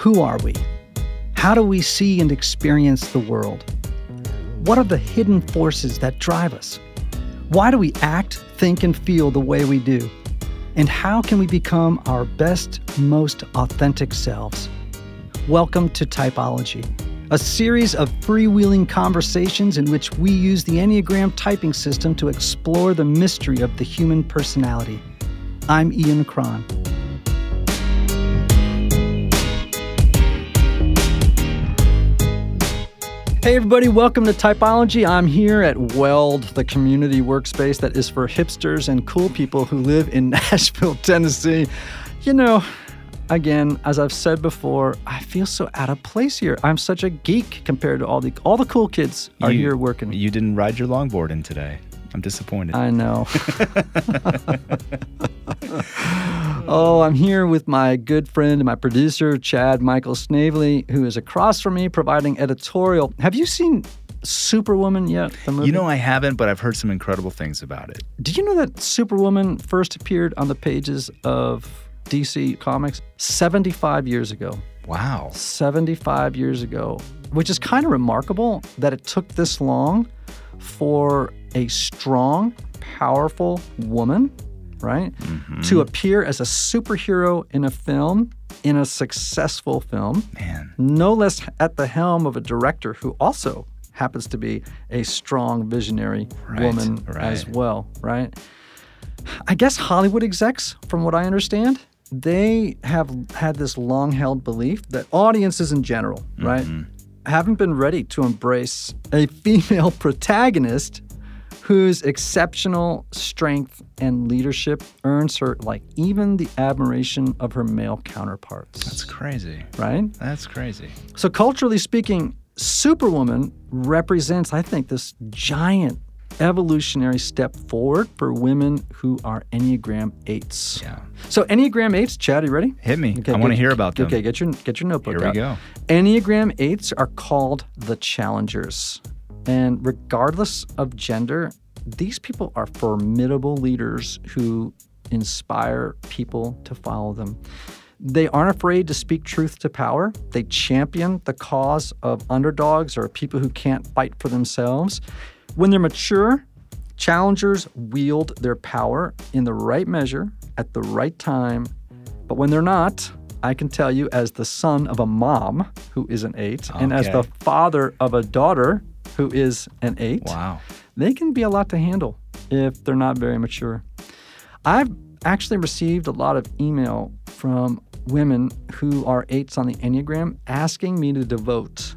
Who are we? How do we see and experience the world? What are the hidden forces that drive us? Why do we act, think, and feel the way we do? And how can we become our best, most authentic selves? Welcome to Typology, a series of freewheeling conversations in which we use the Enneagram typing system to explore the mystery of the human personality. I'm Ian Cron. Hey, everybody, welcome to Typology. I'm here at Weld, the community workspace that is for hipsters and cool people who live in Nashville, Tennessee. You know, again, as I've said before, I feel so out of place here. I'm such a geek compared to all the all the cool kids are You- here working. You didn't ride your longboard in today. I'm disappointed. I know. oh, I'm here with my good friend and my producer, Chad Michael Snavely, who is across from me providing editorial. Have you seen Superwoman yet? The movie? you know, I haven't, but I've heard some incredible things about it. Did you know that Superwoman first appeared on the pages of DC Comics 75 years ago? Wow. 75 years ago, which is kind of remarkable that it took this long for a strong, powerful woman, right, mm-hmm. to appear as a superhero in a film, in a successful film, Man. no less at the helm of a director who also happens to be a strong visionary Right, woman as well, right? I guess Hollywood execs, from what I understand, they have had this long held belief that audiences in general, right, mm-hmm. haven't been ready to embrace a female protagonist whose exceptional strength and leadership earns her like even the admiration of her male counterparts. That's crazy. right? That's crazy. So, culturally speaking, Superwoman represents, I think, this giant evolutionary step forward for women who are Enneagram 8s. Yeah. So, Enneagram 8s, Chad, you ready? Hit me. Okay, I want to hear about them. Okay, get your get your notebook Here we out. go. Enneagram 8s are called the challengers. And regardless of gender, these people are formidable leaders who inspire people to follow them. They aren't afraid to speak truth to power. They champion the cause of underdogs or people who can't fight for themselves. When they're mature, challengers wield their power in the right measure at the right time. But when they're not, I can tell you, as the son of a mom who is an eight, and as the father of a daughter who is an eight, Wow. they can be a lot to handle if they're not very mature. I've actually received a lot of email from women who are eights on the Enneagram asking me to devote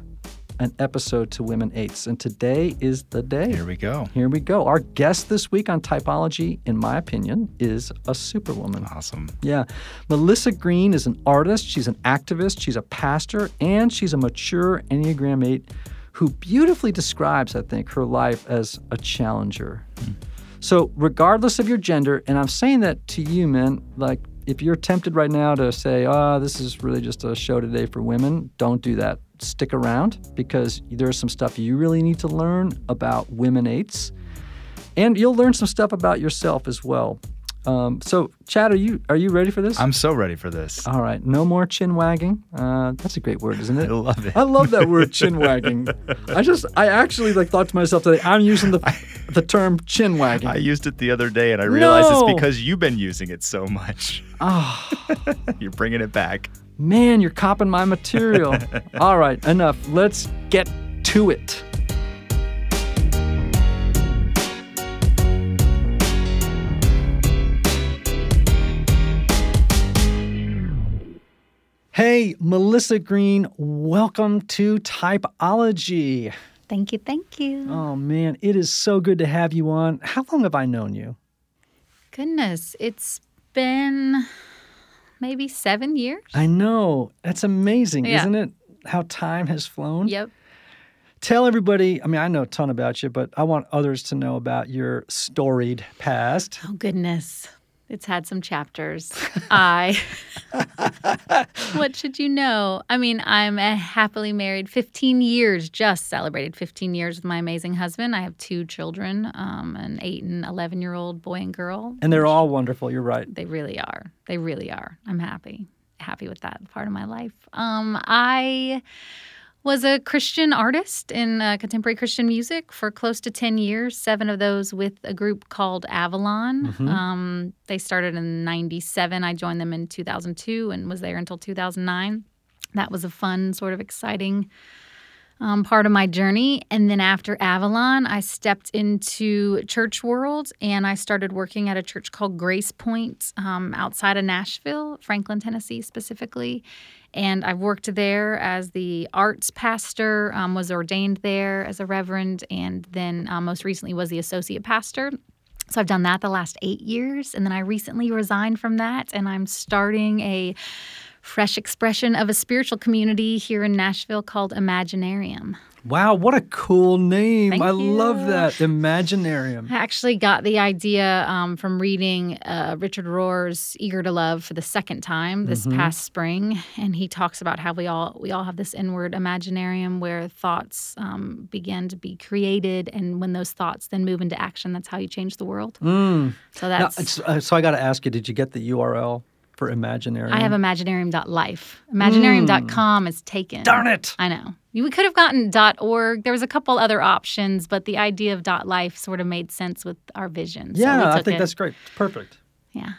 an episode to women eights. And today is the day. Here we go. Here we go. Our guest this week on Typology, in my opinion, is a superwoman. Awesome. Yeah. Melissa Green is an artist, she's an activist, she's a pastor, and she's a mature Enneagram 8 who beautifully describes, I think, her life as a challenger. So, regardless of your gender, and I'm saying that to you, men, like if you're tempted right now to say, oh, this is really just a show today for women, don't do that. Stick around because there's some stuff you really need to learn about women eights. And you'll learn some stuff about yourself as well. Um, so, Chad, are you are you ready for this? I'm so ready for this. All right, no more chin wagging. Uh, that's a great word, isn't it? I love it. I love that word, chin wagging. I just, I actually like thought to myself today, I'm using the the term chin wagging. I used it the other day and I realized No. it's because you've been using it so much. Ah, You're bringing it back. man, you're copping my material. All right, enough. Let's get to it. Hey, Melissa Green, welcome to Typology. Thank you, thank you. Oh man, it is so good to have you on. How long have I known you? Goodness, it's been maybe seven years. I know. That's amazing, Yeah. isn't it? How time has flown. Yep. Tell everybody, I mean, I know a ton about you, but I want others to know about your storied past. Oh, goodness. It's had some chapters. I, what should you know? I mean, I'm a happily married 15 years, just celebrated 15 years with my amazing husband. I have two children, um, an eight and 11 year old boy and girl. And they're all wonderful, you're right. They really are. They really are. I'm happy. happy with that part of my life. Um, I was a Christian artist in uh, contemporary Christian music for close to 10 years, seven of those with a group called Avalon. Mhm. Um, they started in 97. I joined them in 2002 and was there until 2009. That was a fun, sort of exciting um, part of my journey. And then after Avalon, I stepped into church world and I started working at a church called GracePointe um, outside of Nashville, Franklin, Tennessee specifically. And I've worked there as the arts pastor, um, was ordained there as a reverend, and then um, most recently was the associate pastor. So I've done that the last eight years. And then I recently resigned from that and I'm starting a fresh expression of a spiritual community here in Nashville called Imaginarium. Wow, what a cool name. Thank I love that. Imaginarium. I actually got the idea um, from reading uh, Richard Rohr's Eager to Love for the second time this Mhm. past spring, and he talks about how we all we all have this inward imaginarium where thoughts um, begin to be created, and when those thoughts then move into action, that's how you change the world. Mm. So that's it's- uh, so I got to ask you, did you get the URL for Imaginarium? I have imaginarium.life. Imaginarium.com is taken. Mm. Darn it. I know. We could have gotten .org. There was a couple other options, but the idea of .life sort of made sense with our vision. So Yeah, I think it. that's great. It's perfect. yeah,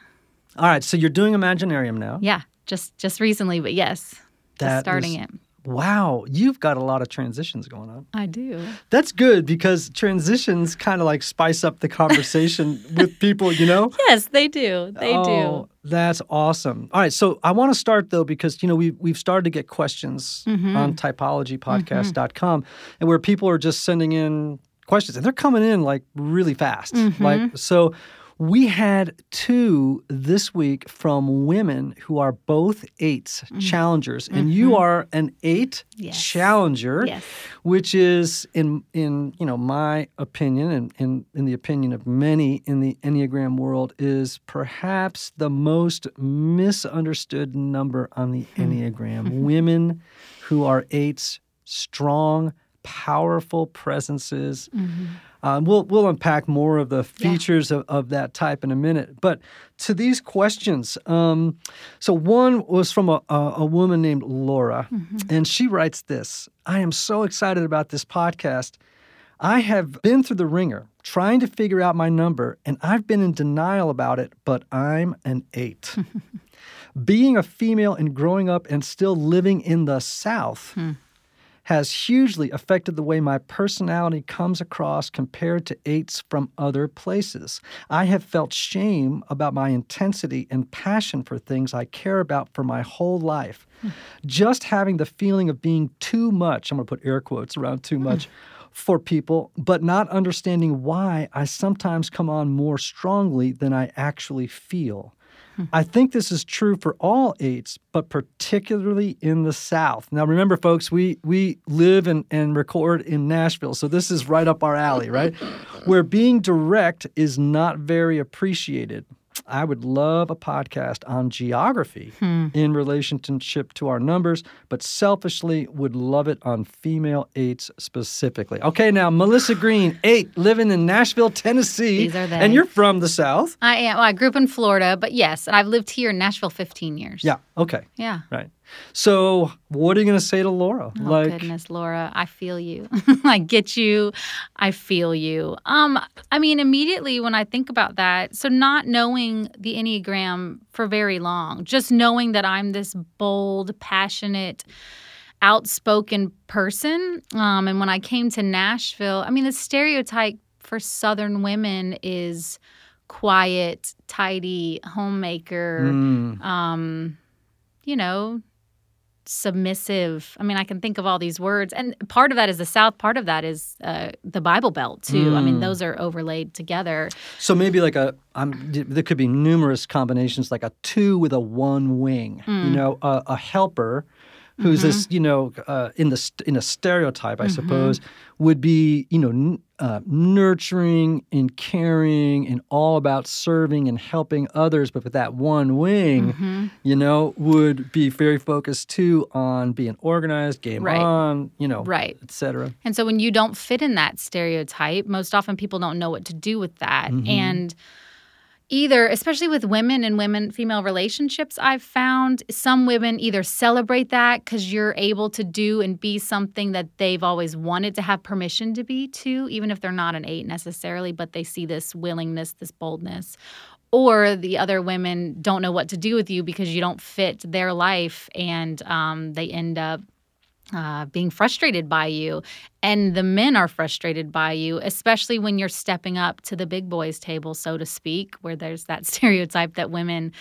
All right, so you're doing Imaginarium now. yeah. Just just recently, but yes, That just starting it. Wow, you've got a lot of transitions going on. I do. That's good because transitions kind of like spice up the conversation with people, you know? Yes, they do. They oh, That's awesome. All right, so I want to start though because you know we've we've started to get questions Mhm. on typologypodcast.com and where people are just sending in questions and they're coming in like really fast. Mhm. Like so we had two this week from women who are both eights challengers and you are an eight Mm-hmm. Yes. challenger. Yes. which is in in you know my opinion and in in the opinion of many in the enneagram world is perhaps the most misunderstood number on the enneagram women who are eights strong powerful presences Mhm. Um, we'll we'll unpack more of the Yeah. features of, of that type in a minute. But to these questions, um, so one was from a, a, a woman named Laura, and she writes this: "I am so excited about this podcast. I have been through the wringer trying to figure out my number, and I've been in denial about it. But I'm an eight. Being a female and growing up and still living in the South." Has hugely affected the way my personality comes across compared to eights from other places. I have felt shame about my intensity and passion for things I care about for my whole life. Hmm. Just having the feeling of being too much, I'm going to put air quotes around too hmm. much. For people, but not understanding why I sometimes come on more strongly than I actually feel. I think this is true for all eights, but particularly in the South. Now, remember, folks, we we live and, and record in Nashville, so this is right up our alley, right? Where being direct is not very appreciated. I would love a podcast on geography hmm. in relationship to our numbers, but selfishly would love it on female eights specifically. Okay, now Melissa Green, eight, living in Nashville, Tennessee, These are they. and you're from the South. I am. Well, I grew up in Florida, but yes, and I've lived here in Nashville 15 years. Yeah. Okay. Yeah. Right. So, what are you going to say to Laura? Oh like, goodness, Laura, I feel you. I get you. I feel you. Um, I mean, immediately when I think about that, so not knowing the Enneagram for very long, just knowing that I'm this bold, passionate, outspoken person. Um, and when I came to Nashville, I mean, the stereotype for Southern women is quiet, tidy, homemaker mm, um, you know, submissive. I mean, I can think of all these words, and part of that is the South. Part of that is uh, the Bible Belt too. I mean, Mm. those are overlaid together. so maybe like a, um, there could be numerous combinations, like a two with a one wing. You Mm. know, a, a helper, who's Mm-hmm. this, you know, uh, in the st- in a stereotype, I suppose, would be, you know, n- uh, nurturing and caring and all about serving and helping others, but with that one wing. Mhm. you know, would be very focused too on being organized, game Right. on, you know, Right. et cetera. And so when you don't fit in that stereotype, most often people don't know what to do with that. Mhm. And either especially with women and women female relationships i've found some women either celebrate that because you're able to do and be something that they've always wanted to have permission to be to even if they're not an eight necessarily but they see this willingness this boldness. Or the other women don't know what to do with you because you don't fit their life and um, they end up uh, being frustrated by you. And the men are frustrated by you, especially when you're stepping up to the big boys' table, so to speak, where there's that stereotype that women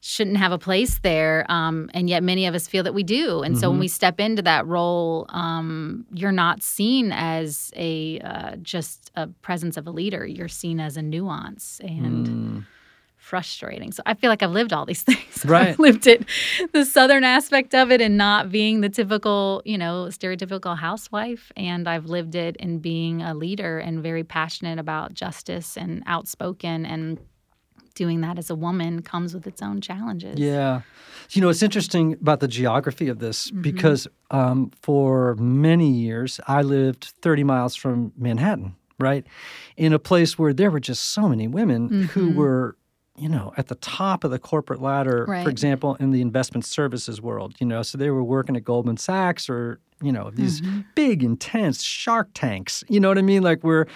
shouldn't have a place there. Um, and yet many of us feel that we do. And mm-hmm. so when mm-hmm. we step into that role, um, you're not seen as a uh, just a presence of a leader. You're seen as a nuance. And. Mm frustrating. So I feel like I've lived all these things. Right. I've lived it, the southern aspect of it, and not being the typical, you know, stereotypical housewife. And I've lived it in being a leader and very passionate about justice and outspoken and doing that as a woman comes with its own challenges. Yeah. You know, it's interesting about the geography of this mm-hmm. because um, for many years I lived 30 miles from Manhattan, right? In a place where there were just so many women mm-hmm. who were you know, at the top of the corporate ladder, right. for example, in the investment services world, you know, so they were working at Goldman Sachs or, you know, these mm-hmm. big, intense shark tanks. You know what I mean? Like we're,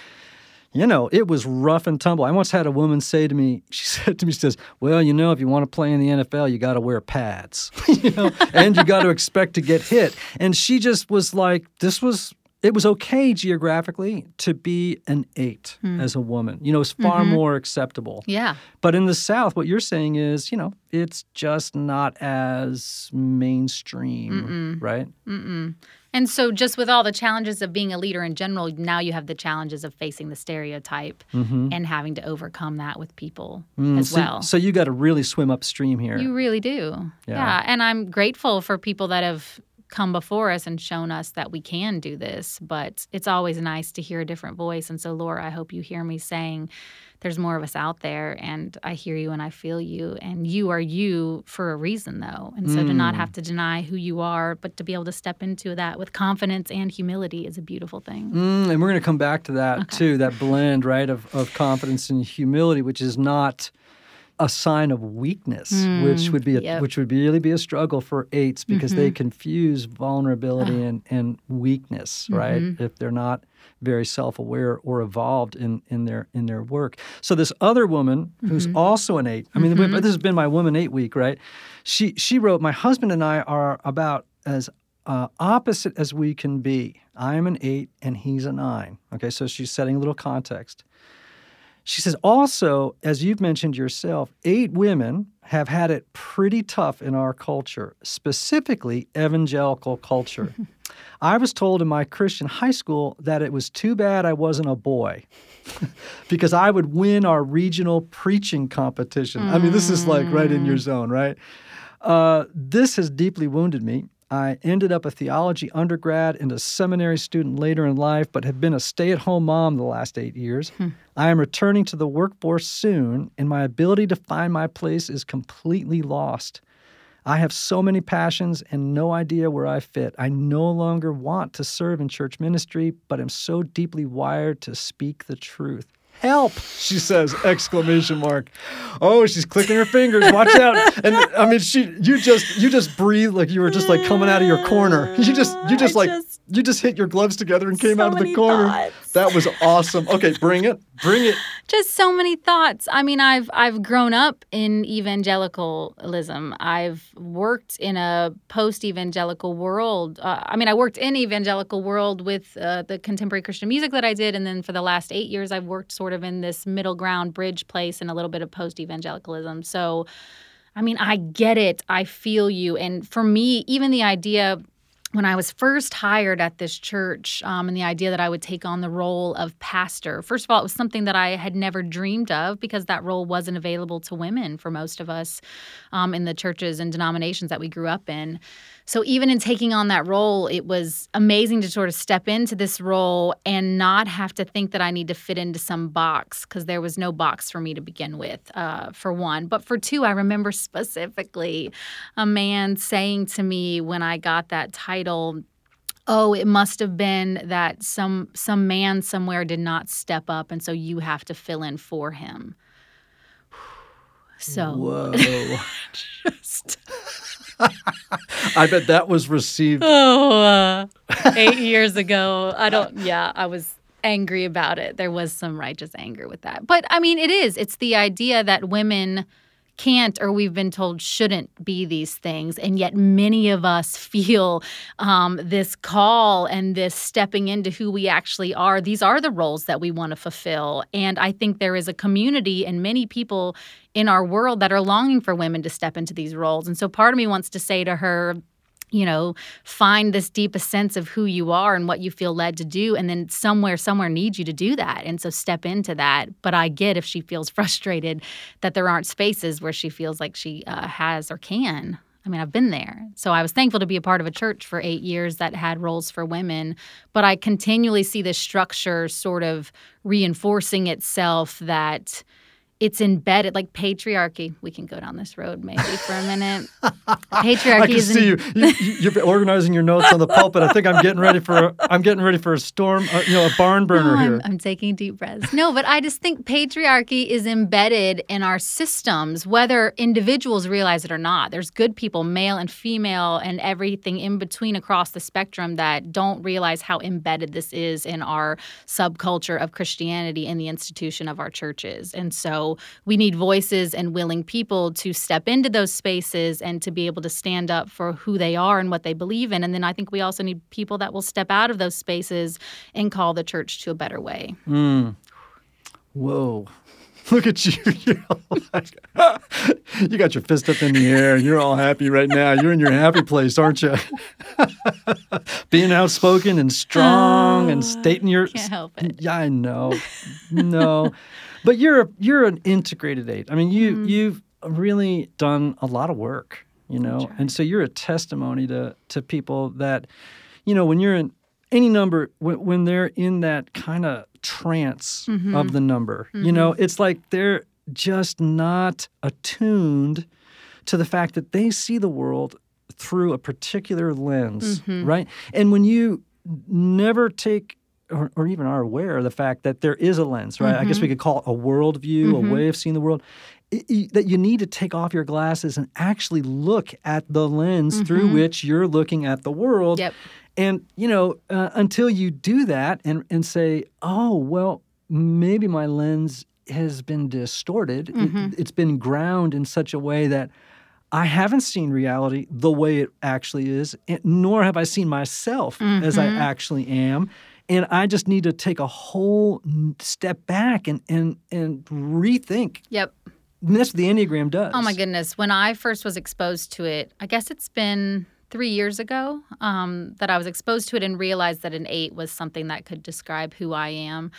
you know, it was rough and tumble. I once had a woman say to me, she said to me, she says, Well, you know, if you want to play in the NFL, you got to wear pads, you know, and you got to expect to get hit. And she just was like, This was it was okay geographically to be an eight mm. as a woman. You know, it's far mm-hmm. more acceptable. Yeah. But in the South, what you're saying is, you know, it's just not as mainstream, Mm-mm. right? Mm-mm. And so, just with all the challenges of being a leader in general, now you have the challenges of facing the stereotype mm-hmm. and having to overcome that with people mm, as so, well. So, you got to really swim upstream here. You really do. Yeah. yeah. And I'm grateful for people that have come before us and shown us that we can do this, but it's always nice to hear a different voice. And so, Laura, I hope you hear me saying there's more of us out there, and I hear you and I feel you, and you are you for a reason, though. And so, mm. to not have to deny who you are, but to be able to step into that with confidence and humility is a beautiful thing. Mm, and we're going to come back to that okay. too, that blend, right, of, of confidence and humility, which is not a sign of weakness, mm, which would be a, yep. which would really be a struggle for eights because mm-hmm. they confuse vulnerability and, and weakness, mm-hmm. right? If they're not very self-aware or evolved in, in their in their work. So this other woman who's mm-hmm. also an eight, I mean, mm-hmm. this has been my woman eight week, right? She she wrote, my husband and I are about as uh, opposite as we can be. I'm an eight and he's a nine. Okay, so she's setting a little context. She says, also, as you've mentioned yourself, eight women have had it pretty tough in our culture, specifically evangelical culture. I was told in my Christian high school that it was too bad I wasn't a boy because I would win our regional preaching competition. Mm. I mean, this is like right in your mm. zone, right? Uh, this has deeply wounded me. I ended up a theology undergrad and a seminary student later in life, but have been a stay at home mom the last eight years. Hmm. I am returning to the workforce soon, and my ability to find my place is completely lost. I have so many passions and no idea where I fit. I no longer want to serve in church ministry, but am so deeply wired to speak the truth help she says exclamation mark oh she's clicking her fingers watch out and i mean she you just you just breathe like you were just like coming out of your corner you just you just I like just, you just hit your gloves together and came so out of the corner. Thoughts. That was awesome. Okay, bring it. Bring it. Just so many thoughts. I mean, I've I've grown up in evangelicalism. I've worked in a post-evangelical world. Uh, I mean, I worked in evangelical world with uh, the contemporary Christian music that I did, and then for the last eight years, I've worked sort of in this middle ground bridge place and a little bit of post-evangelicalism. So. I mean, I get it. I feel you. And for me, even the idea when I was first hired at this church, um, and the idea that I would take on the role of pastor, first of all, it was something that I had never dreamed of because that role wasn't available to women for most of us um, in the churches and denominations that we grew up in. So even in taking on that role, it was amazing to sort of step into this role and not have to think that I need to fit into some box because there was no box for me to begin with, uh, for one. But for two, I remember specifically a man saying to me when I got that title, oh it must have been that some some man somewhere did not step up and so you have to fill in for him So Whoa. just I bet that was received. oh, uh, eight years ago. I don't. Yeah, I was angry about it. There was some righteous anger with that. But I mean, it is. It's the idea that women can't or we've been told shouldn't be these things. And yet many of us feel um, this call and this stepping into who we actually are. These are the roles that we want to fulfill. And i think there is a community and many people in our world that are longing for women to step into these roles. And so part of me wants to say to her you know, find this deepest sense of who you are and what you feel led to do. And then somewhere, somewhere needs you to do that. And so step into that. But I get if she feels frustrated that there aren't spaces where she feels like she uh, has or can. I mean, I've been there. So I was thankful to be a part of a church for eight years that had roles for women. But I continually see this structure sort of reinforcing itself that it's embedded like patriarchy. We can go down this road maybe for a minute. Patriarchy I can see you. you. You're organizing your notes on the pulpit. I think I'm getting ready for. A, I'm getting ready for a storm. Uh, you know, a barn burner No, here. I'm, I'm taking deep breaths. No, but I just think patriarchy is embedded in our systems, whether individuals realize it or not. There's good people, male and female, and everything in between across the spectrum that don't realize how embedded this is in our subculture of Christianity and the institution of our churches. And so we need voices and willing people to step into those spaces and to be able to stand up for who they are and what they believe in. And then I think we also need people that will step out of those spaces and call the church to a better way. Mm. Whoa. Look at you. You're all like- you got your fist up in the air and you're all happy right now. You're in your happy place, aren't you? Being outspoken and strong and stating your Can't help it. Yeah, I know. No. But you're a, you're an integrated eight. I mean, you Mm-hmm. you've really done a lot of work, you know. And so you're a testimony to to people that you know, when you're in any number when, when they're in that kind of trance Mm-hmm. of the number, you know, it's like they're just not attuned to the fact that they see the world through a particular lens, Mm-hmm. right? And when you never take or, or even are aware of the fact that there is a lens, right? I guess we Mm-hmm. could call it a worldview, a way of seeing the world. i- i- that you need to take off your glasses and actually look at the lens through which you're looking at the world. Mm-hmm. Yep. And you know, uh, until you do that and and say, "Oh, well, maybe my lens has been distorted. It- Mm-hmm. it's been ground in such a way that I haven't seen reality the way it actually is, nor have I seen myself as I Mm-hmm. actually am." And I just need to take a whole step back and and and rethink. Yep. And that's what the Enneagram does. Oh my goodness. When I first was exposed to it, I guess it's been three years ago um, that I was exposed to it and realized that an eight was something that could describe who I am.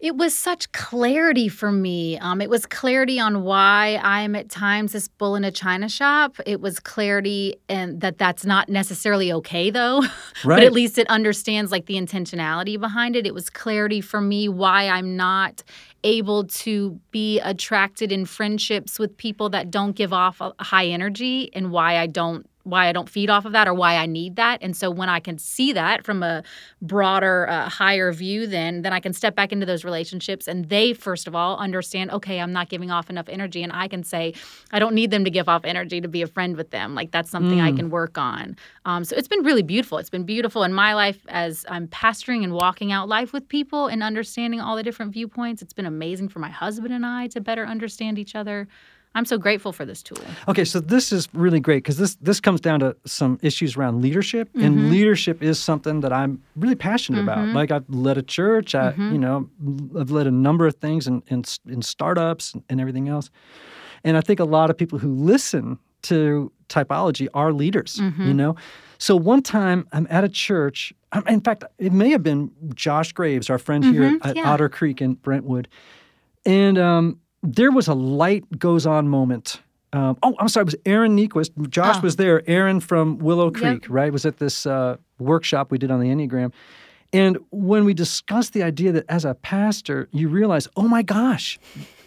It was such clarity for me. Um, it was clarity on why I am at times this bull in a china shop. It was clarity and that that's not necessarily okay though. Right. but at least it understands like the intentionality behind it. It was clarity for me why I'm not able to be attracted in friendships with people that don't give off a high energy and why I don't why I don't feed off of that or why I need that. And so when I can see that from a broader, uh, higher view, then then I can step back into those relationships and they first of all understand, okay, I'm not giving off enough energy, and I can say, I don't need them to give off energy to be a friend with them. Like that's something I can work on. Um, so it's been really beautiful. It's been beautiful in my life as I'm pastoring and walking out life with people and understanding all the different viewpoints. It's been amazing for my husband and I to better understand each other. I'm so grateful for this tool. Okay, so this is really great because this this comes down to some issues around leadership, Mm-hmm. and leadership is something that I'm really passionate about. Like I've led a church, I Mm-hmm. you know I've led a number of things in in, in startups and everything else, and I think a lot of people who listen to typology are leaders. Mm-hmm. You know, so one time I'm at a church. um, In fact, it may have been Josh Graves, our friend here at Mm-hmm. yeah. Otter Creek in Brentwood, and um, there was a light goes on moment. Um, oh, I'm sorry. It was Aaron Niequist. Josh Oh. was there. Aaron from Willow Yep. Creek, right? Was at this uh, workshop we did on the Enneagram. And when we discussed the idea that as a pastor, you realize, oh my gosh,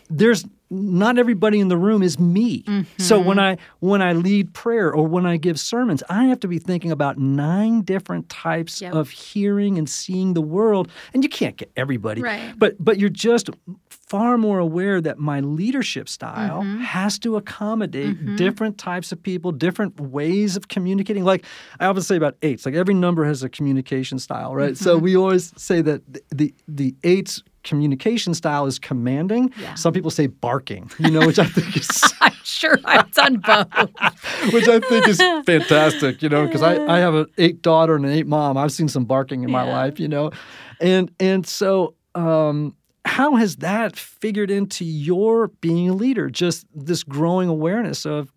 there's not everybody in the room is me. So when I when I lead prayer or when I give sermons, I have to be thinking about nine different types Yep. of hearing and seeing the world. And you can't get everybody. Right. But but you're just far more aware that my leadership style mm-hmm. has to accommodate mm-hmm. different types of people, different ways of communicating. Like I often say about eights, like every number has a communication style, right? So mm-hmm. we always say that the the, the eights communication style is commanding. Yeah. Some people say barking, you know, which I think is I'm sure I've done both. which I think is fantastic, you know, because I, I have an eight daughter and an eight mom. I've seen some barking in my life, you know, and and so um, how has that figured into your being a leader? Just this growing awareness of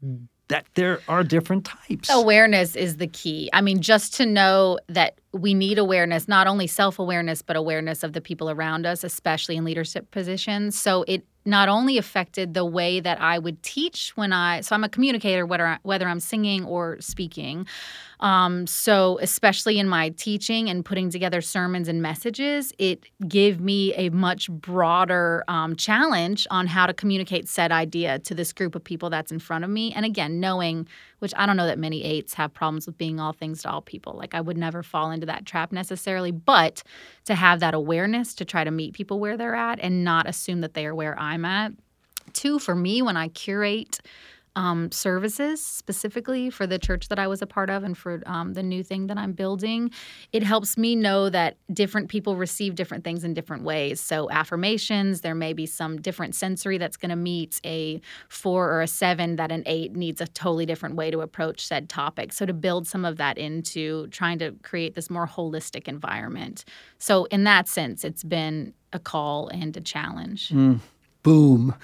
that there are different types. Awareness is the key. I mean, just to know that we need awareness, not only self awareness, but awareness of the people around us, especially in leadership positions. So it not only affected the way that I would teach when I, so I'm a communicator, whether, I, whether I'm singing or speaking. Um, so, especially in my teaching and putting together sermons and messages, it gave me a much broader um, challenge on how to communicate said idea to this group of people that's in front of me. And again, knowing, which I don't know that many eights have problems with being all things to all people. Like, I would never fall into that trap necessarily, but to have that awareness to try to meet people where they're at and not assume that they are where I'm at. Two, for me, when I curate, um, services specifically for the church that I was a part of and for um, the new thing that I'm building. It helps me know that different people receive different things in different ways. So, affirmations, there may be some different sensory that's going to meet a four or a seven, that an eight needs a totally different way to approach said topic. So, to build some of that into trying to create this more holistic environment. So, in that sense, it's been a call and a challenge. Boom.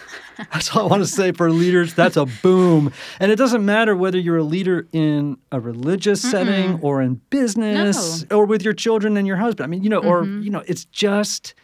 That's all I want to say for leaders. That's a boom. And it doesn't matter whether you're a leader in a religious setting or in business or with your children and your husband. I mean, you know, or, mm-hmm. you know, it's just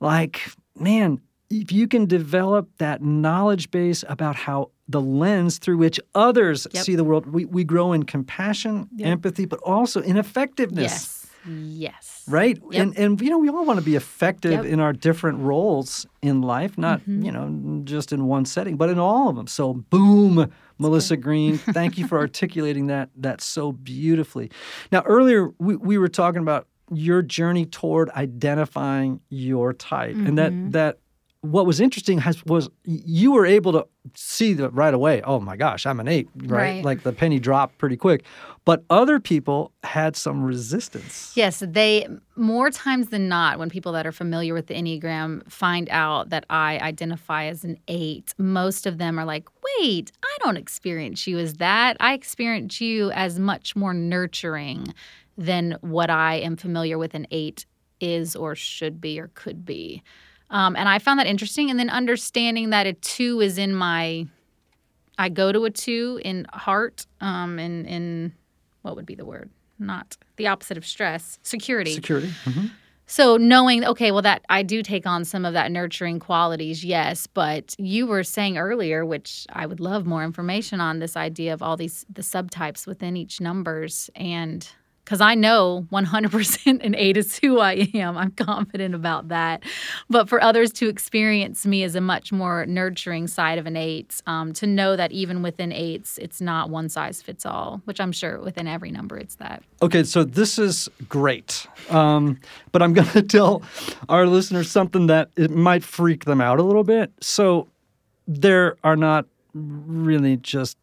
like, man, if you can develop that knowledge base about how the lens through which others Yep. see the world, we, we grow in compassion, empathy, but also in effectiveness Yes. Yes. right Yep. and and you know we all want to be effective Yep. in our different roles in life not mm-hmm. you know just in one setting but in all of them so boom melissa green thank you for articulating that that so beautifully now earlier we, we were talking about your journey toward identifying your type and that mm-hmm. that what was interesting has was you were able to see that right away oh my gosh i'm an eight right? Right. like the penny dropped pretty quick but other people had some resistance Yes, they more times than not, when people that are familiar with the Enneagram find out that I identify as an eight, most of them are like, wait, I don't experience you as that. I experience you as much more nurturing than what I am familiar with an eight is or should be or could be. Um, and I found that interesting. And then understanding that a two is in my, I go to a two in heart, um, in, in what would be the word? Not the opposite of stress, security. security Mhm. So knowing, okay, well, that I do take on some of that nurturing qualities, yes. But you were saying earlier, which I would love more information on this idea of all these the subtypes within each numbers, and because I know 100% an eight is who I am, I'm confident about that. But for others to experience me as a much more nurturing side of an eight, um, to know that even within eights, it's not one size fits all, which I'm sure within every number it's that. Okay, so this is great. Um, but I'm going to tell our listeners something that it might freak them out a little bit. So there are not really just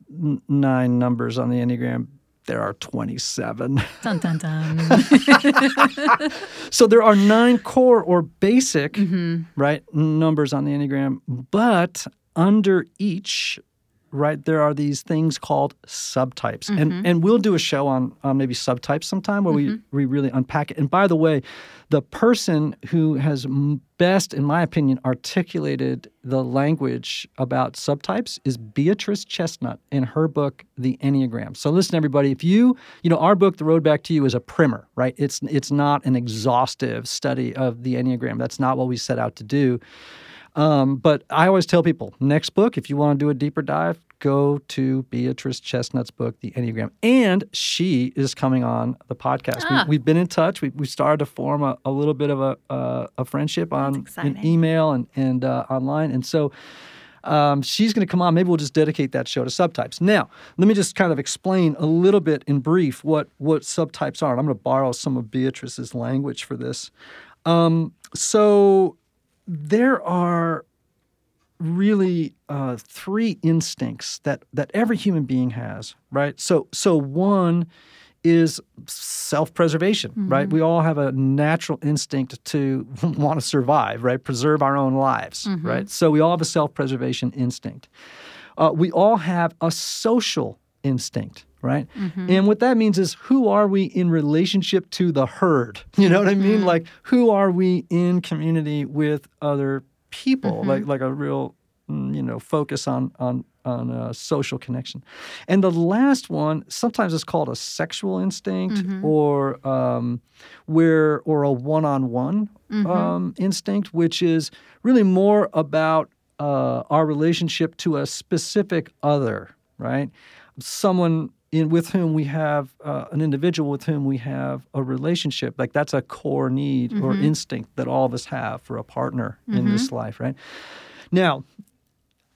nine numbers on the Enneagram. There are 27. Dun dun dun. So there are nine core or basic, Mm-hmm. right, numbers on the Enneagram, but under each, right, there are these things called subtypes. Mm-hmm. And and we'll do a show on, on maybe subtypes sometime where Mm-hmm. we, we really unpack it. And by the way, the person who has best, in my opinion, articulated the language about subtypes is Beatrice Chestnut in her book, The Enneagram. So listen, everybody, if you, you know, our book, The Road Back to You, is a primer, right? It's it's not an exhaustive study of the Enneagram. That's not what we set out to do. Um, but I always tell people, next book, if you want to do a deeper dive, go to Beatrice Chestnut's book, The Enneagram. And she is coming on the podcast. Ah. We, we've been in touch. We, we started to form a, a little bit of a, uh, a friendship on exciting. email and, and uh, online. And so um, she's going to come on. Maybe we'll just dedicate that show to subtypes. Now, let me just kind of explain a little bit in brief what, what subtypes are. And I'm going to borrow some of Beatrice's language for this. Um, so there are really uh, three instincts that that every human being has, right? So so one is self-preservation, right? We all have a natural instinct to want to survive, right? Preserve our own lives, right? So we all have a self-preservation instinct. Uh, we all have a social instinct, right? And what that means is who are we in relationship to the herd? You know what I mean? Like who are we in community with other people? Like like a real mm, you know focus on on on a social connection. And the last one sometimes it's called a sexual instinct or um, where or a one-on-one um, instinct, which is really more about uh, our relationship to a specific other, right? Someone in with whom we have uh, an individual with whom we have a relationship. Like that's a core need or instinct that all of us have for a partner in this life, right? Now,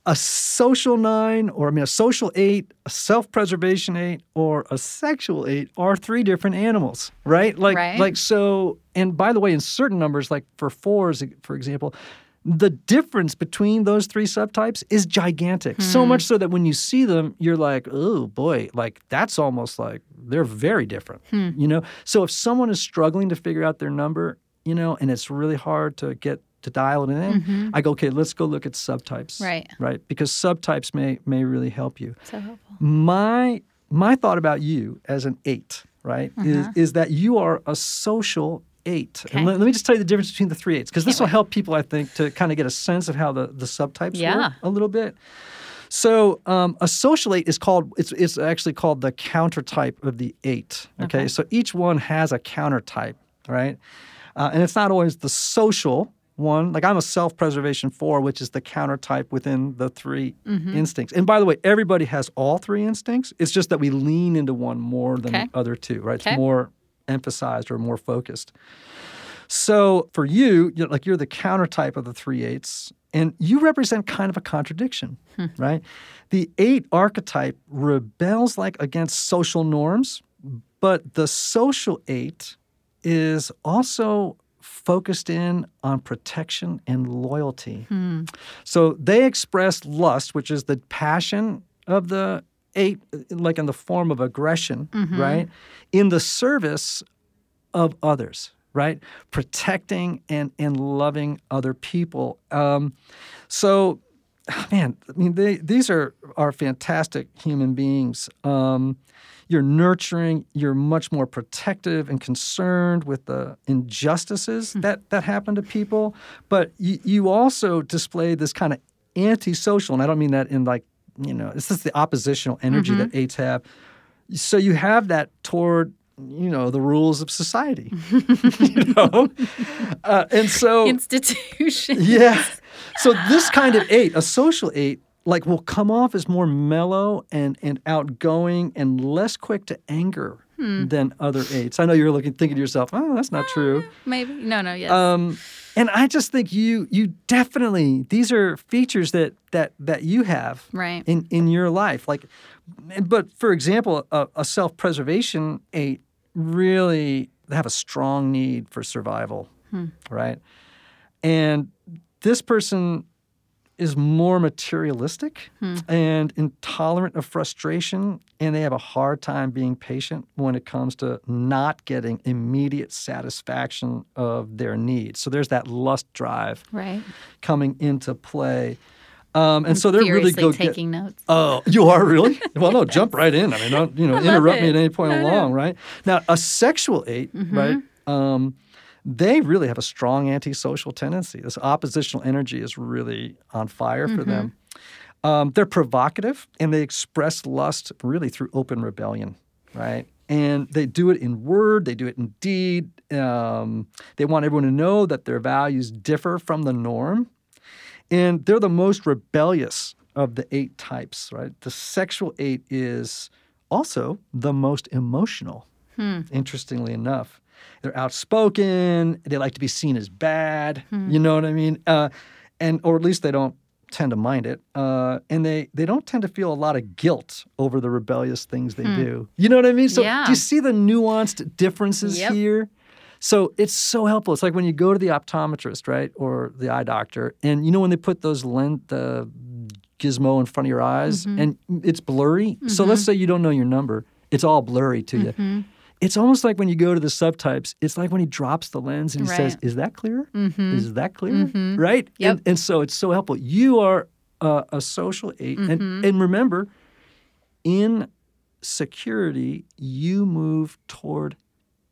a social nine, or I mean, a social eight, a self preservation eight, or a sexual eight are three different animals, right? Like, Right. like so. And by the way, in certain numbers, like for fours, for example, the difference between those three subtypes is gigantic. So hmm. much so that when you see them, you're like, oh boy, like that's almost like they're very different, hmm. you know? So if someone is struggling to figure out their number, you know, and it's really hard to get to dial it in, mm-hmm. I go, okay, let's go look at subtypes. Right. Right. Because subtypes may may really help you. So helpful. My my thought about you as an eight, right, is uh-huh. is that you are a social eight. Okay. And let, let me just tell you the difference between the three eights, because this will help people, I think, to kind of get a sense of how the, the subtypes Yeah. work a little bit. So um, a social eight is called it's it's actually called the counter type of the eight. Okay, Okay. so each one has a counter type, right? Uh, and it's not always the social one. Like I'm a self-preservation four, which is the counter type within the 3 Mm-hmm. instincts. And by the way, everybody has all three instincts. It's just that we lean into one more than Okay. the other two, right? Okay. It's more emphasized or more focused. So for you, you're, like you're the counter type of the three eights, and you represent kind of a contradiction, hmm. right? The eight archetype rebels like against social norms, but the social eight is also focused in on protection and loyalty. Hmm. So they express lust, which is the passion of the eight, like in the form of aggression, right? In the service of others, right? Protecting and, and loving other people. Um, so, man, I mean, they, these are, are fantastic human beings. Um, you're nurturing, you're much more protective and concerned with the injustices that, that happen to people. But you, you also display this kind of antisocial, and I don't mean that in like, you know, it's just the oppositional energy that eights have. So you have that toward you know the rules of society you know uh, and so Institution. yeah so this kind of eight a social eight like will come off as more mellow and and outgoing and less quick to anger than other eights i know you're looking thinking to yourself oh that's not true Maybe. No, no, yes. um, and I just think you you definitely these are features that that that you have Right. in in your life. Like, but for example, a, a self preservation eight really have a strong need for survival, hmm. right? And this person is more materialistic and intolerant of frustration, and they have a hard time being patient when it comes to not getting immediate satisfaction of their needs. So there's that lust drive right. coming into play. Um, and so they're really go get. taking notes. Oh, you are really? Well, no, jump right in. I mean, don't you know, interrupt me at any point along, right? Now, a sexual 8 Mm-hmm. right? Um, they really have a strong antisocial tendency. This oppositional energy is really on fire for them. Mm-hmm. Um, they're provocative and they express lust really through open rebellion, right? And they do it in word, they do it in deed. Um, they want everyone to know that their values differ from the norm. And they're the most rebellious of the eight types, right? The sexual eight is also the most emotional, interestingly enough. They're outspoken, they like to be seen as bad, you know what I mean? Uh, and or at least they don't tend to mind it. Uh, and they they don't tend to feel a lot of guilt over the rebellious things they do. You know what I mean? So Yeah. do you see the nuanced differences Yep. here? So it's so helpful. It's like when you go to the optometrist, right, or the eye doctor, and you know when they put those lens, the gizmo in front of your eyes, Mm-hmm. and it's blurry. So let's say you don't know your number, it's all blurry to Mm-hmm. you. It's almost like when you go to the subtypes. It's like when he drops the lens and he says, Right. Mm-hmm. "Is that clear? Is that clear? Right? Yep. And, and so it's so helpful. You are uh, a social aid, Mm-hmm. and and remember, in security, you move toward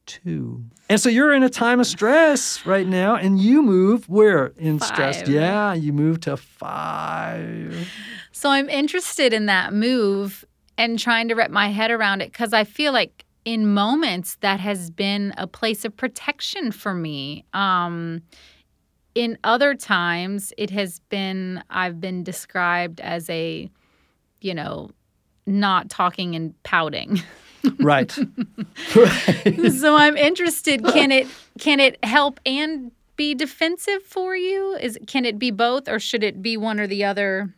two. And so you're in a time of stress right now, and you move where in stress? Yeah, you move to five. So I'm interested in that move and trying to wrap my head around it because I feel like in moments that has been a place of protection for me. Um, in other times, it has been, I've been described as a, you know, not talking and pouting. Right. right. so I'm interested. Can it can it help and be defensive for you? Is can it be both, or should it be one or the other?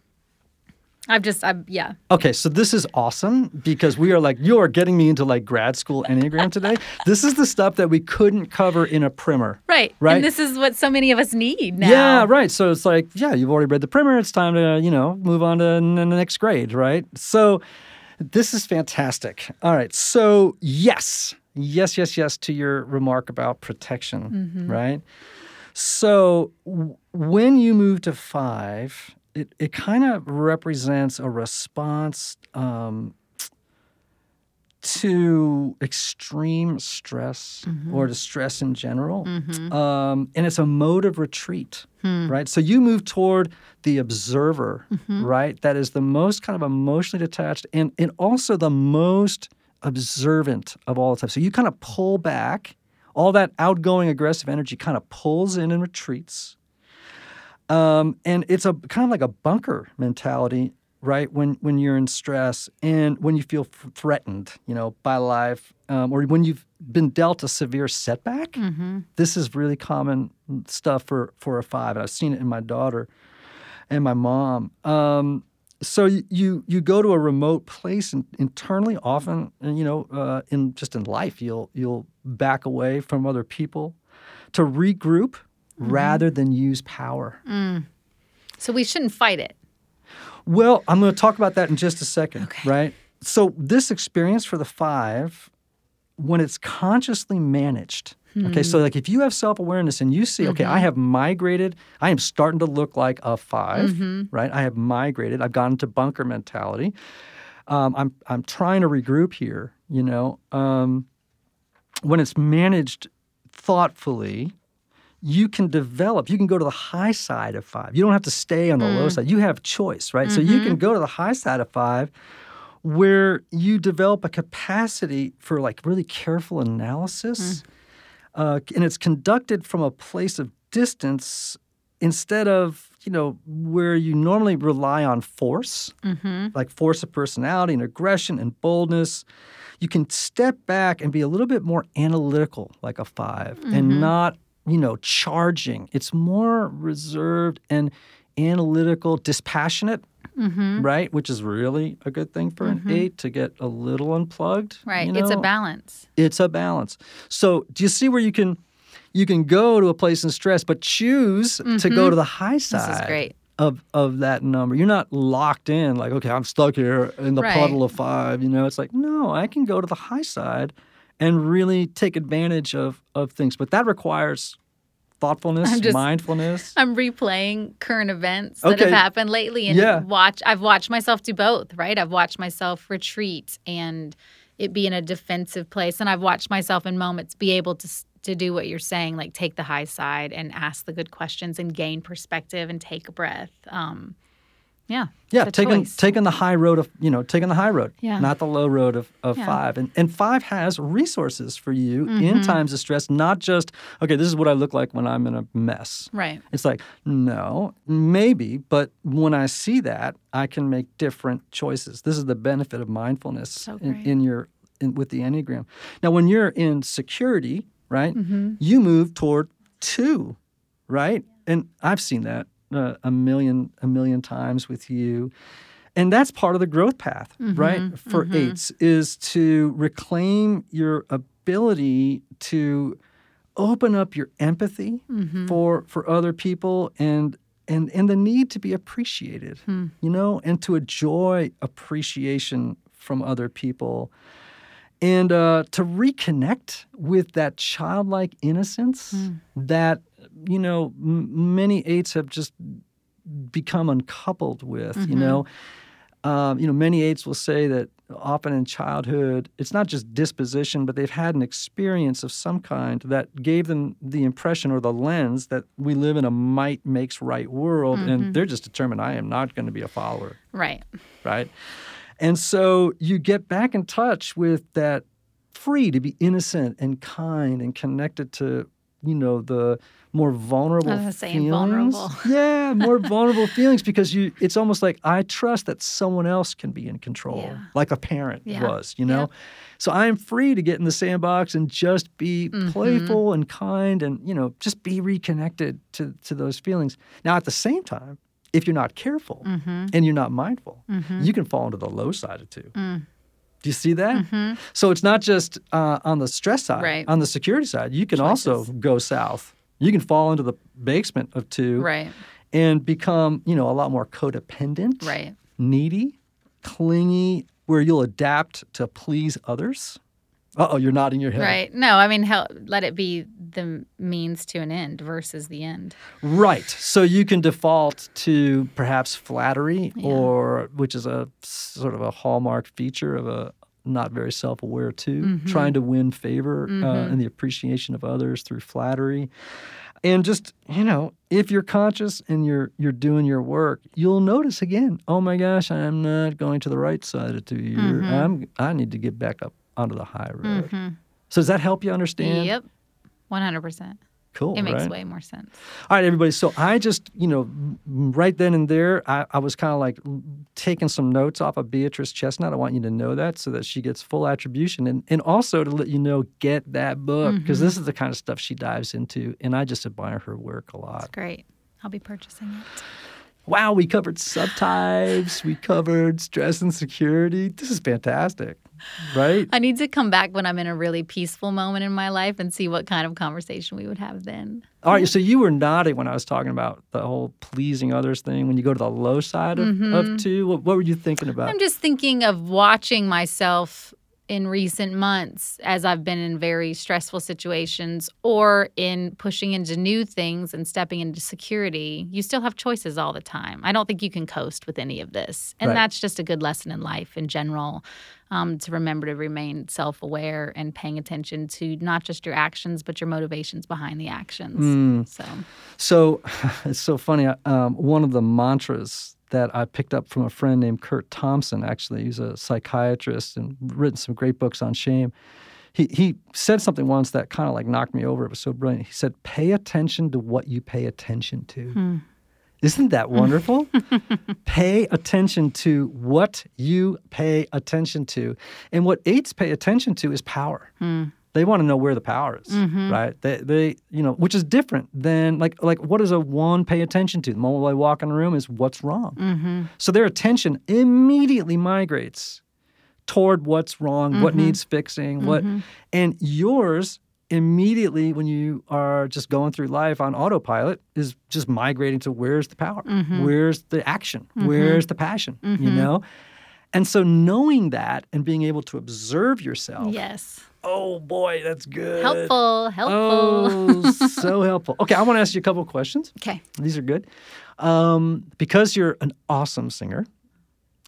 I've just, I'm, yeah. Okay, so this is awesome because we are like, you're getting me into like grad school Enneagram today. this is the stuff that we couldn't cover in a primer. Right. Right. And this is what so many of us need now. Yeah, right. So it's like, yeah, you've already read the primer. It's time to, you know, move on to n- the next grade, right? So this is fantastic. All right. So, yes, yes, yes, yes to your remark about protection, mm-hmm. right? So w- when you move to five, it, it kind of represents a response um, to extreme stress or to stress in general. Um, and it's a mode of retreat, right? So you move toward the observer, right? That is the most kind of emotionally detached and, and also the most observant of all the time. So you kind of pull back. All that outgoing aggressive energy kind of pulls in and retreats. Um, and it's a kind of like a bunker mentality, right? When when you're in stress and when you feel f- threatened, you know, by life, um, or when you've been dealt a severe setback. This is really common stuff for for a five, and I've seen it in my daughter and my mom. Um, so you, you you go to a remote place and internally, often, and, you know, uh, in just in life, you'll you'll back away from other people to regroup Mm-hmm. rather than use power. Mm. So we shouldn't fight it. Well, I'm going to talk about that in just a second, right? So, this experience for the five, when it's consciously managed, okay, so hmm. like if you have self awareness and you see, okay, I mm-hmm. have migrated, I am starting to look like a 5 mm-hmm. right? I have migrated, I've gone into bunker mentality. Um, I'm, I'm trying to regroup here, you know. Um, when it's managed thoughtfully, you can develop, you can go to the high side of five. You don't have to stay on the low mm. side. You have choice, right? So you can mm-hmm. go to the high side of five where you develop a capacity for like really careful analysis. Mm. Uh, and it's conducted from a place of distance instead of, you know, where you normally rely on force, mm-hmm. like force of personality and aggression and boldness. You can step back and be a little bit more analytical, like a 5 and mm-hmm. not, you know, charging. It's more reserved and analytical, dispassionate, mm-hmm. right? Which is really a good thing for an mm-hmm. eight to get a little unplugged. Right. you It's a balance. it's a balance. So do you see where you can you can go to a place in stress, but choose to go mm-hmm. to the high side great. of of that number. You're not locked in like, okay, I'm stuck here in the Right. puddle of five. You know, it's like, no, I can go to the high side and really take advantage of of things. But that requires thoughtfulness, I'm just- mindfulness. I'm replaying current events that Okay. have happened lately and Yeah. watch I've watched myself do both, right? I've watched myself retreat and it be in a defensive place and I've watched myself in moments be able to to do what you're saying like take the high side and ask the good questions and gain perspective and take a breath. Um yeah. Yeah, taking choice. taking the high road of you know taking the high road, Yeah. not the low road of, of Yeah. five. And and five has resources for you Mm-hmm. in times of stress, not just okay. This is what I look like when I'm in a mess. Right. It's like no, maybe, but when I see that, I can make different choices. This is the benefit of mindfulness So in, in your in, with the enneagram. Now, when you're in security, right, Mm-hmm. you move toward two, right, and I've seen that uh, a million a million times with you. And that's part of the growth path, Mm-hmm. right? For eights is to reclaim your ability to open up your empathy Mm-hmm. for for other people and and and the need to be appreciated Hmm. you know and to enjoy appreciation from other people and uh, to reconnect with that childlike innocence Hmm. that you know m- many eights have just become uncoupled with Mm-hmm. you know um, you know many eights will say that often in childhood it's not just disposition but they've had an experience of some kind that gave them the impression or the lens that we live in a might makes right world Mm-hmm. and they're just determined i am not going to be a follower Right. right? And so you get back in touch with that free to be innocent and kind and connected to, you know, the more vulnerable feelings. vulnerable. Yeah, more vulnerable feelings because you it's almost like I trust that someone else can be in control, Yeah. like a parent Yeah. was, you know? So I am free to get in the sandbox and just be Mm-hmm. playful and kind and, you know, just be reconnected to, to those feelings. Now at the same time, if you're not careful Mm-hmm. and you're not mindful, you can fall into the low side of two. Mm. Do you see that? So it's not just uh, on the stress side, Mm-hmm. Right. on the security side. You can also go south. You can fall into the basement of two Right. and become, you know, a lot more codependent, Right. needy, clingy, where you'll adapt to please others. Uh oh, you're nodding your head. Right. No, I mean, hell, let it be the means to an end versus the end. Right. So you can default to perhaps flattery, Yeah. or which is a sort of a hallmark feature of a not very self-aware two, Mm-hmm. trying to win favor uh, and the appreciation of others through flattery. And just you know, if you're conscious and you're you're doing your work, you'll notice again. Oh my gosh, I'm not going to the right side of two year. Mm-hmm. I'm I need to get back up onto the high road. Mm-hmm. So does that help you understand? Yep. 100%. Cool. It makes right? way more sense. All right, everybody. So I just, you know, right then and there, I, I was kind of like taking some notes off of Beatrice Chestnut. I want you to know that so that she gets full attribution. And, and also to let you know, get that book because mm-hmm. this is the kind of stuff she dives into. And I just admire her work a lot. It's great. I'll be purchasing it. Wow, we covered subtypes, we covered stress and security. This is fantastic, right? I need to come back when I'm in a really peaceful moment in my life and see what kind of conversation we would have then. All right, so you were nodding when I was talking about the whole pleasing others thing. When you go to the low side of, of mm-hmm. two, what, what were you thinking about? I'm just thinking of watching myself in recent months as I've been in very stressful situations or in pushing into new things and stepping into security. You still have choices all the time. I don't think you can coast with any of this. And Right. that's just a good lesson in life in general um, to remember to remain self aware and paying attention to not just your actions, but your motivations behind the actions. So, So it's so funny. Um, one of the mantras that I picked up from a friend named Curt Thompson, actually, he's a psychiatrist and written some great books on shame. He, he said something once that kind of like knocked me over. It was so brilliant. He said, Pay attention to what you pay attention to. Hmm. Isn't that wonderful? pay attention to what you pay attention to. And what eights pay attention to is power. Hmm. They want to know where the power is, mm-hmm. right? They, they, you know, which is different than like, like what does a one pay attention to? The moment they walk in a room is what's wrong. Mm-hmm. So their attention immediately migrates toward what's wrong, what mm-hmm. needs fixing, what, and yours immediately when you are just going through life on autopilot is just migrating to where's the power, where's the action, where's the passion, you know? And so knowing that and being able to observe yourself, yes. oh boy, that's good. Helpful, helpful. Oh, so helpful. Okay, I want to ask you a couple of questions. Okay. These are good. Um, because you're an awesome singer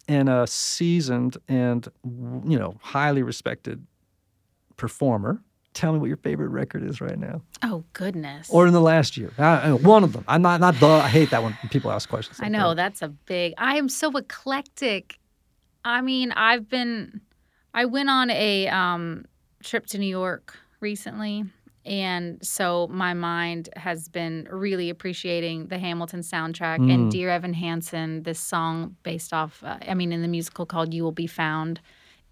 and a seasoned and you know highly respected performer, tell me what your favorite record is right now, Oh, goodness. or in the last year. I, I- one of them. I'm not not the. I hate that when people ask questions. I know that. that's a big. I am so eclectic. I mean, I've been. I went on a um, trip to New York recently, and so my mind has been really appreciating the Hamilton soundtrack Mm. and Dear Evan Hansen. This song based off. Uh, I mean, in the musical called "You Will Be Found."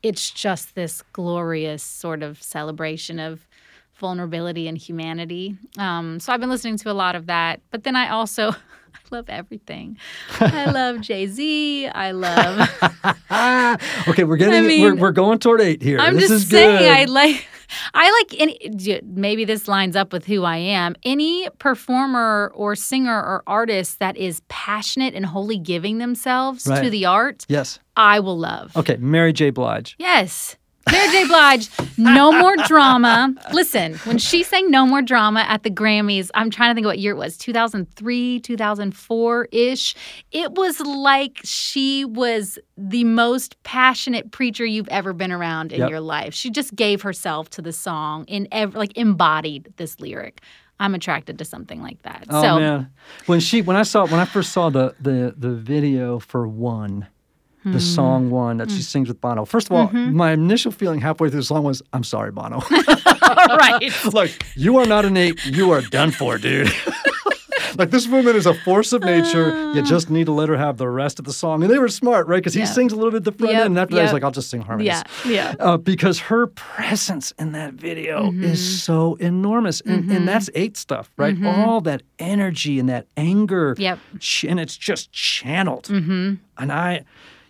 It's just this glorious sort of celebration of vulnerability and humanity. Um, so I've been listening to a lot of that. But then I also I love everything. I love Jay Z. I love. Okay, we're getting. I mean, we're, we're going toward eight here. I'm this just is saying. good. I like. I like any. Maybe this lines up with who I am. Any performer or singer or artist that is passionate and wholly giving themselves Right. to the art, Yes. I will love. Okay, Mary J. Blige. Yes. Mary J. Blige, no more drama. Listen, when she sang No More Drama at the Grammys, I'm trying to think of what year it was 2003, 2004 ish. It was like she was the most passionate preacher you've ever been around in Yep. your life. She just gave herself to the song in like embodied this lyric. I'm attracted to something like that. Oh so, man, when she when I saw when I first saw the the the video for one, the song one that she sings with Bono. First of all, my initial feeling halfway through the song was, "I'm sorry, Bono. right. like you are not an eight. You are done for, dude." Like this woman is a force of nature. You just need to let her have the rest of the song. And they were smart, right? Because he sings a little bit the front Yep, end, and after that, he's like, "I'll just sing harmonies." Yeah. Yeah. uh, because her presence in that video Mm-hmm. is so enormous, and, and that's eight stuff, right? All that energy and that anger, Mm-hmm. Yep. ch- and it's just channeled. Mm-hmm. And I,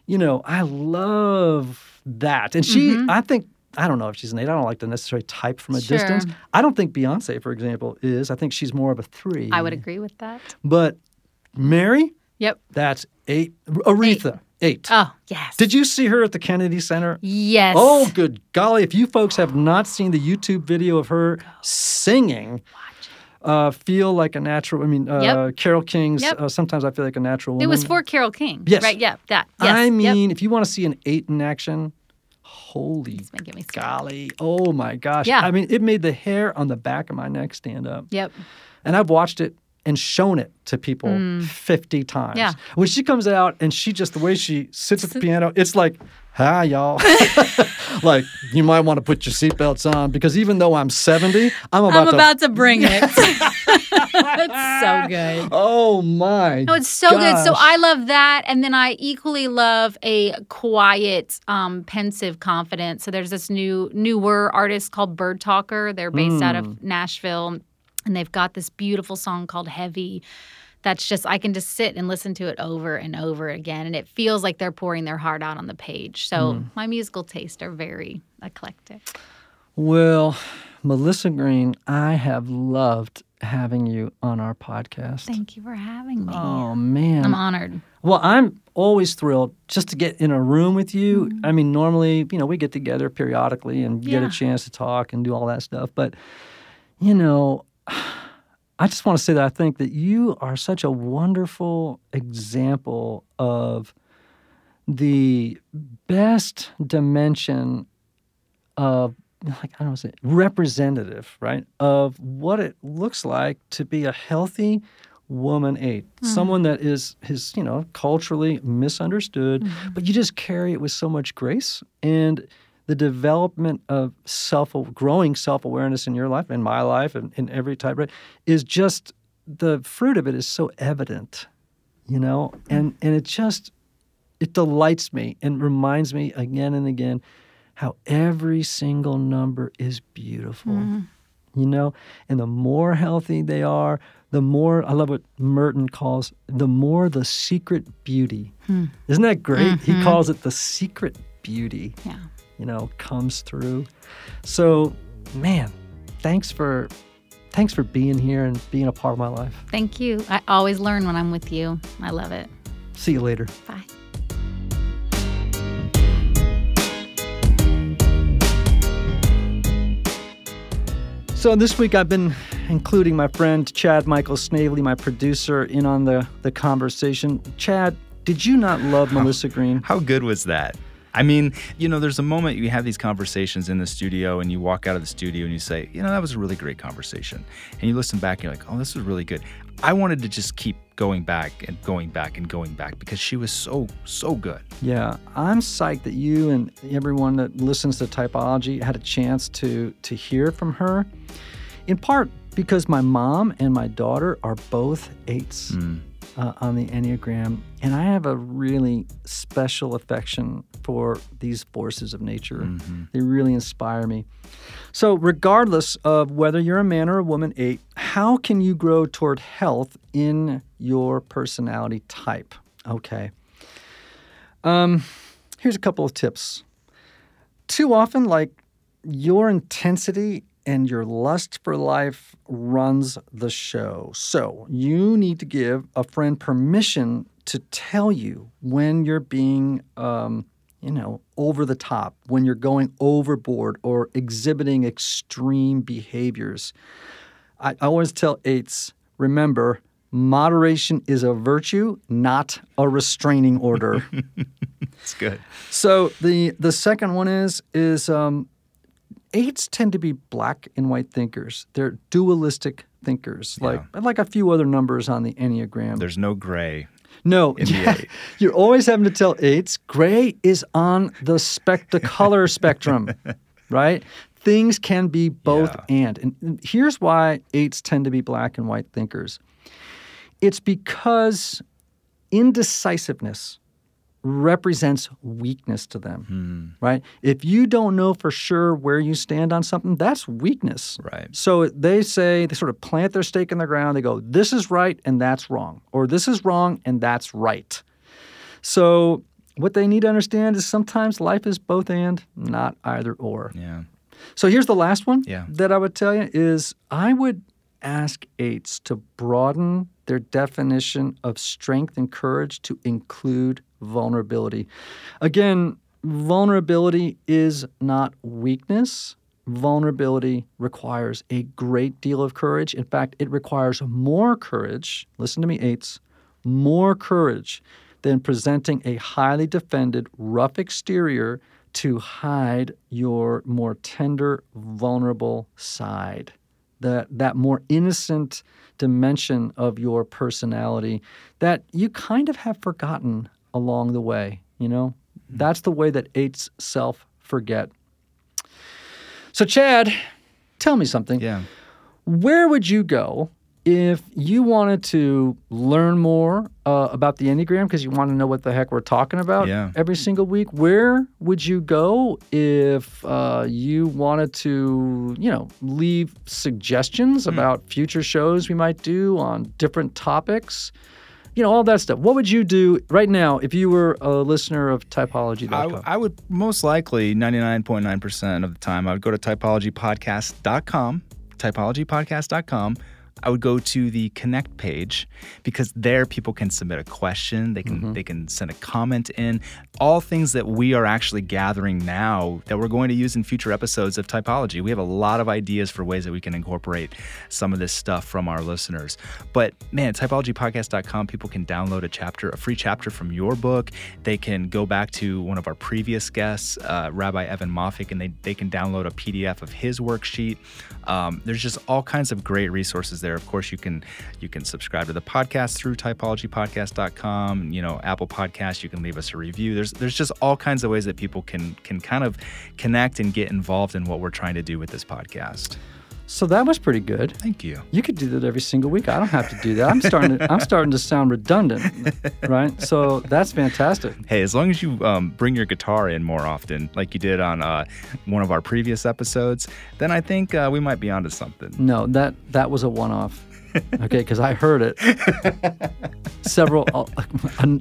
you know, I love that. And she, Mm-hmm. I think. I don't know if she's an eight. I don't like to necessarily type from a Sure. distance. I don't think Beyonce, for example, is. I think she's more of a three. I would agree with that. But Mary, Yep. that's eight. Aretha, eight. Oh, yes. Did you see her at the Kennedy Center? Yes. Oh, good golly. If you folks have not seen the YouTube video of her singing, uh, Feel Like a Natural, I mean, uh, Yep. Carole King's Yep. uh, Sometimes I Feel Like a Natural Woman. It was for Carole King. Yes. Right. Yeah. That. Yes. I yep. mean, if you want to see an eight in action, holy It's making me scared. golly. Oh, my gosh. Yeah. I mean, it made the hair on the back of my neck stand up. Yep. And I've watched it and shown it to people 50 times. Mm. Yeah. When she comes out and she just, the way she sits at the piano, it's like, hi, y'all. like, you might want to put your seatbelts on because even though I'm 70, I'm about I'm to. about to bring it. it's so good. oh, my. No, it's so good. So. I love that, and then I equally love a quiet, um, pensive confidence. So there's this new newer artist called Birdtalker. They're based out Hmm. of Nashville, and they've got this beautiful song called Heavy. That's just I can just sit and listen to it over and over again, and it feels like they're pouring their heart out on the page. So Hmm. my musical tastes are very eclectic. Well, Melissa Greene, I have loved having you on our podcast. Thank you for having me. Oh, man. I'm honored. Well, I'm always thrilled just to get in a room with you. Mm-hmm. I mean, normally, you know, we get together periodically and get a chance to talk and do all that stuff. But, you know, I just want to say that I think that you are such a wonderful example of the best dimension of like I don't know, say representative, right, of what it looks like to be a healthy woman eight, mm-hmm. someone that is is you know culturally misunderstood, mm-hmm. but you just carry it with so much grace. And the development of self growing self awareness in your life, in my life, and in every type, right, is just the fruit of it is so evident, you know, and and it just it delights me and reminds me again and again how every single number is beautiful. Mm-hmm. You know, and the more healthy they are, the more I love what Merton calls the more the secret beauty. Hmm. Isn't that great? He mm-hmm. calls it the secret beauty, Yeah. You know, comes through. So, man, thanks for thanks for being here and being a part of my life. Thank you. I always learn when I'm with you. I love it. See you later. Bye. So this week I've been including my friend Chad Michael Snavely, my producer, in on the, the conversation. Chad, did you not love Melissa Greene? How good was that? I mean, you know, there's a moment you have these conversations in the studio and you walk out of the studio and you say, you know, that was a really great conversation. And you listen back and you're like, oh, this was really good. I wanted to just keep going back and going back and going back because she was so, so good. Yeah, I'm psyched that you and everyone that listens to typology had a chance to to hear from her. In part because my mom and my daughter are both eights mm. Uh, on the Enneagram, and I have a really special affection for these forces of nature. They really inspire me. So, regardless of whether you're a man or a woman eight, how can you grow toward health in your personality type? Okay. Um, here's a couple of tips. Too often, like your intensity and your lust for life runs the show. So you need to give a friend permission to tell you when you're being, um, you know, over the top, when you're going overboard or exhibiting extreme behaviors. I, I always tell eights, remember, moderation is a virtue, not a restraining order. It's good. So the the second one is is um, eights tend to be black and white thinkers. They're dualistic thinkers, like like a few other numbers on the enneagram. There's no gray. no, in the yeah, you're always having to tell eights. Gray is on the spec the color spectrum, right? Things can be both and. And here's why eights tend to be black and white thinkers. It's because indecisiveness represents weakness to them, hmm. right? If you don't know for sure where you stand on something, that's weakness. Right. So they say, they sort of plant their stake in the ground. They go, this is right and that's wrong, or this is wrong and that's right. So what they need to understand is sometimes life is both and, not either or. Yeah. So here's the last one Yeah. that I would tell you is I would ask eights to broaden their definition of strength and courage to include vulnerability. Again, vulnerability is not weakness. Vulnerability requires a great deal of courage. In fact, it requires more courage. Listen to me, eights, more courage than presenting a highly defended, rough exterior to hide your more tender, vulnerable side. That, that more innocent dimension of your personality that you kind of have forgotten along the way. You know, mm-hmm. that's the way that eights self forget. So, Chad, tell me something. Yeah. Where would you go if you wanted to learn more uh, about the Enneagram because you want to know what the heck we're talking about Yeah. every single week? Where would you go if uh, you wanted to, you know, leave suggestions about future shows we might do on different topics? You know, all that stuff. What would you do right now if you were a listener of Typology? I, I would most likely 99.9% of the time I would go to typologypodcast.com, typologypodcast.com. I would go to the connect page because there people can submit a question, they can they can send a comment in, all things that we are actually gathering now that we're going to use in future episodes of typology. We have a lot of ideas for ways that we can incorporate some of this stuff from our listeners. But man, typologypodcast.com people can download a chapter, a free chapter from your book. They can go back to one of our previous guests, uh, Rabbi Evan Moffic, and they, they can download a PDF of his worksheet. Um, there's just all kinds of great resources there. Of course, you can you can subscribe to the podcast through typologypodcast.com. You know, Apple Podcasts. You can leave us a review. There's there's just all kinds of ways that people can can kind of connect and get involved in what we're trying to do with this podcast. So that was pretty good. Thank you. You could do that every single week. I don't have to do that. I'm starting. To, I'm starting to sound redundant, right? So that's fantastic. Hey, as long as you um, bring your guitar in more often, like you did on uh, one of our previous episodes, then I think uh, we might be onto something. No, that that was a one-off. Okay, because I heard it. Several, a,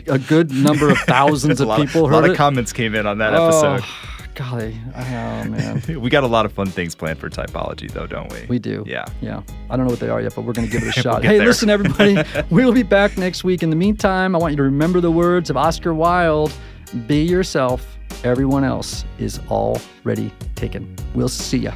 a good number of thousands a of lot, people a lot of it. comments came in on that episode. Golly, oh man, we got a lot of fun things planned for typology, though, don't we? we do. Yeah. yeah. I don't know what they are yet, but we're going to give it a shot. get hey, there. listen, everybody, we'll be back next week. In the meantime, I want you to remember the words of Oscar Wilde: "Be yourself. Everyone else is already taken." We'll see ya.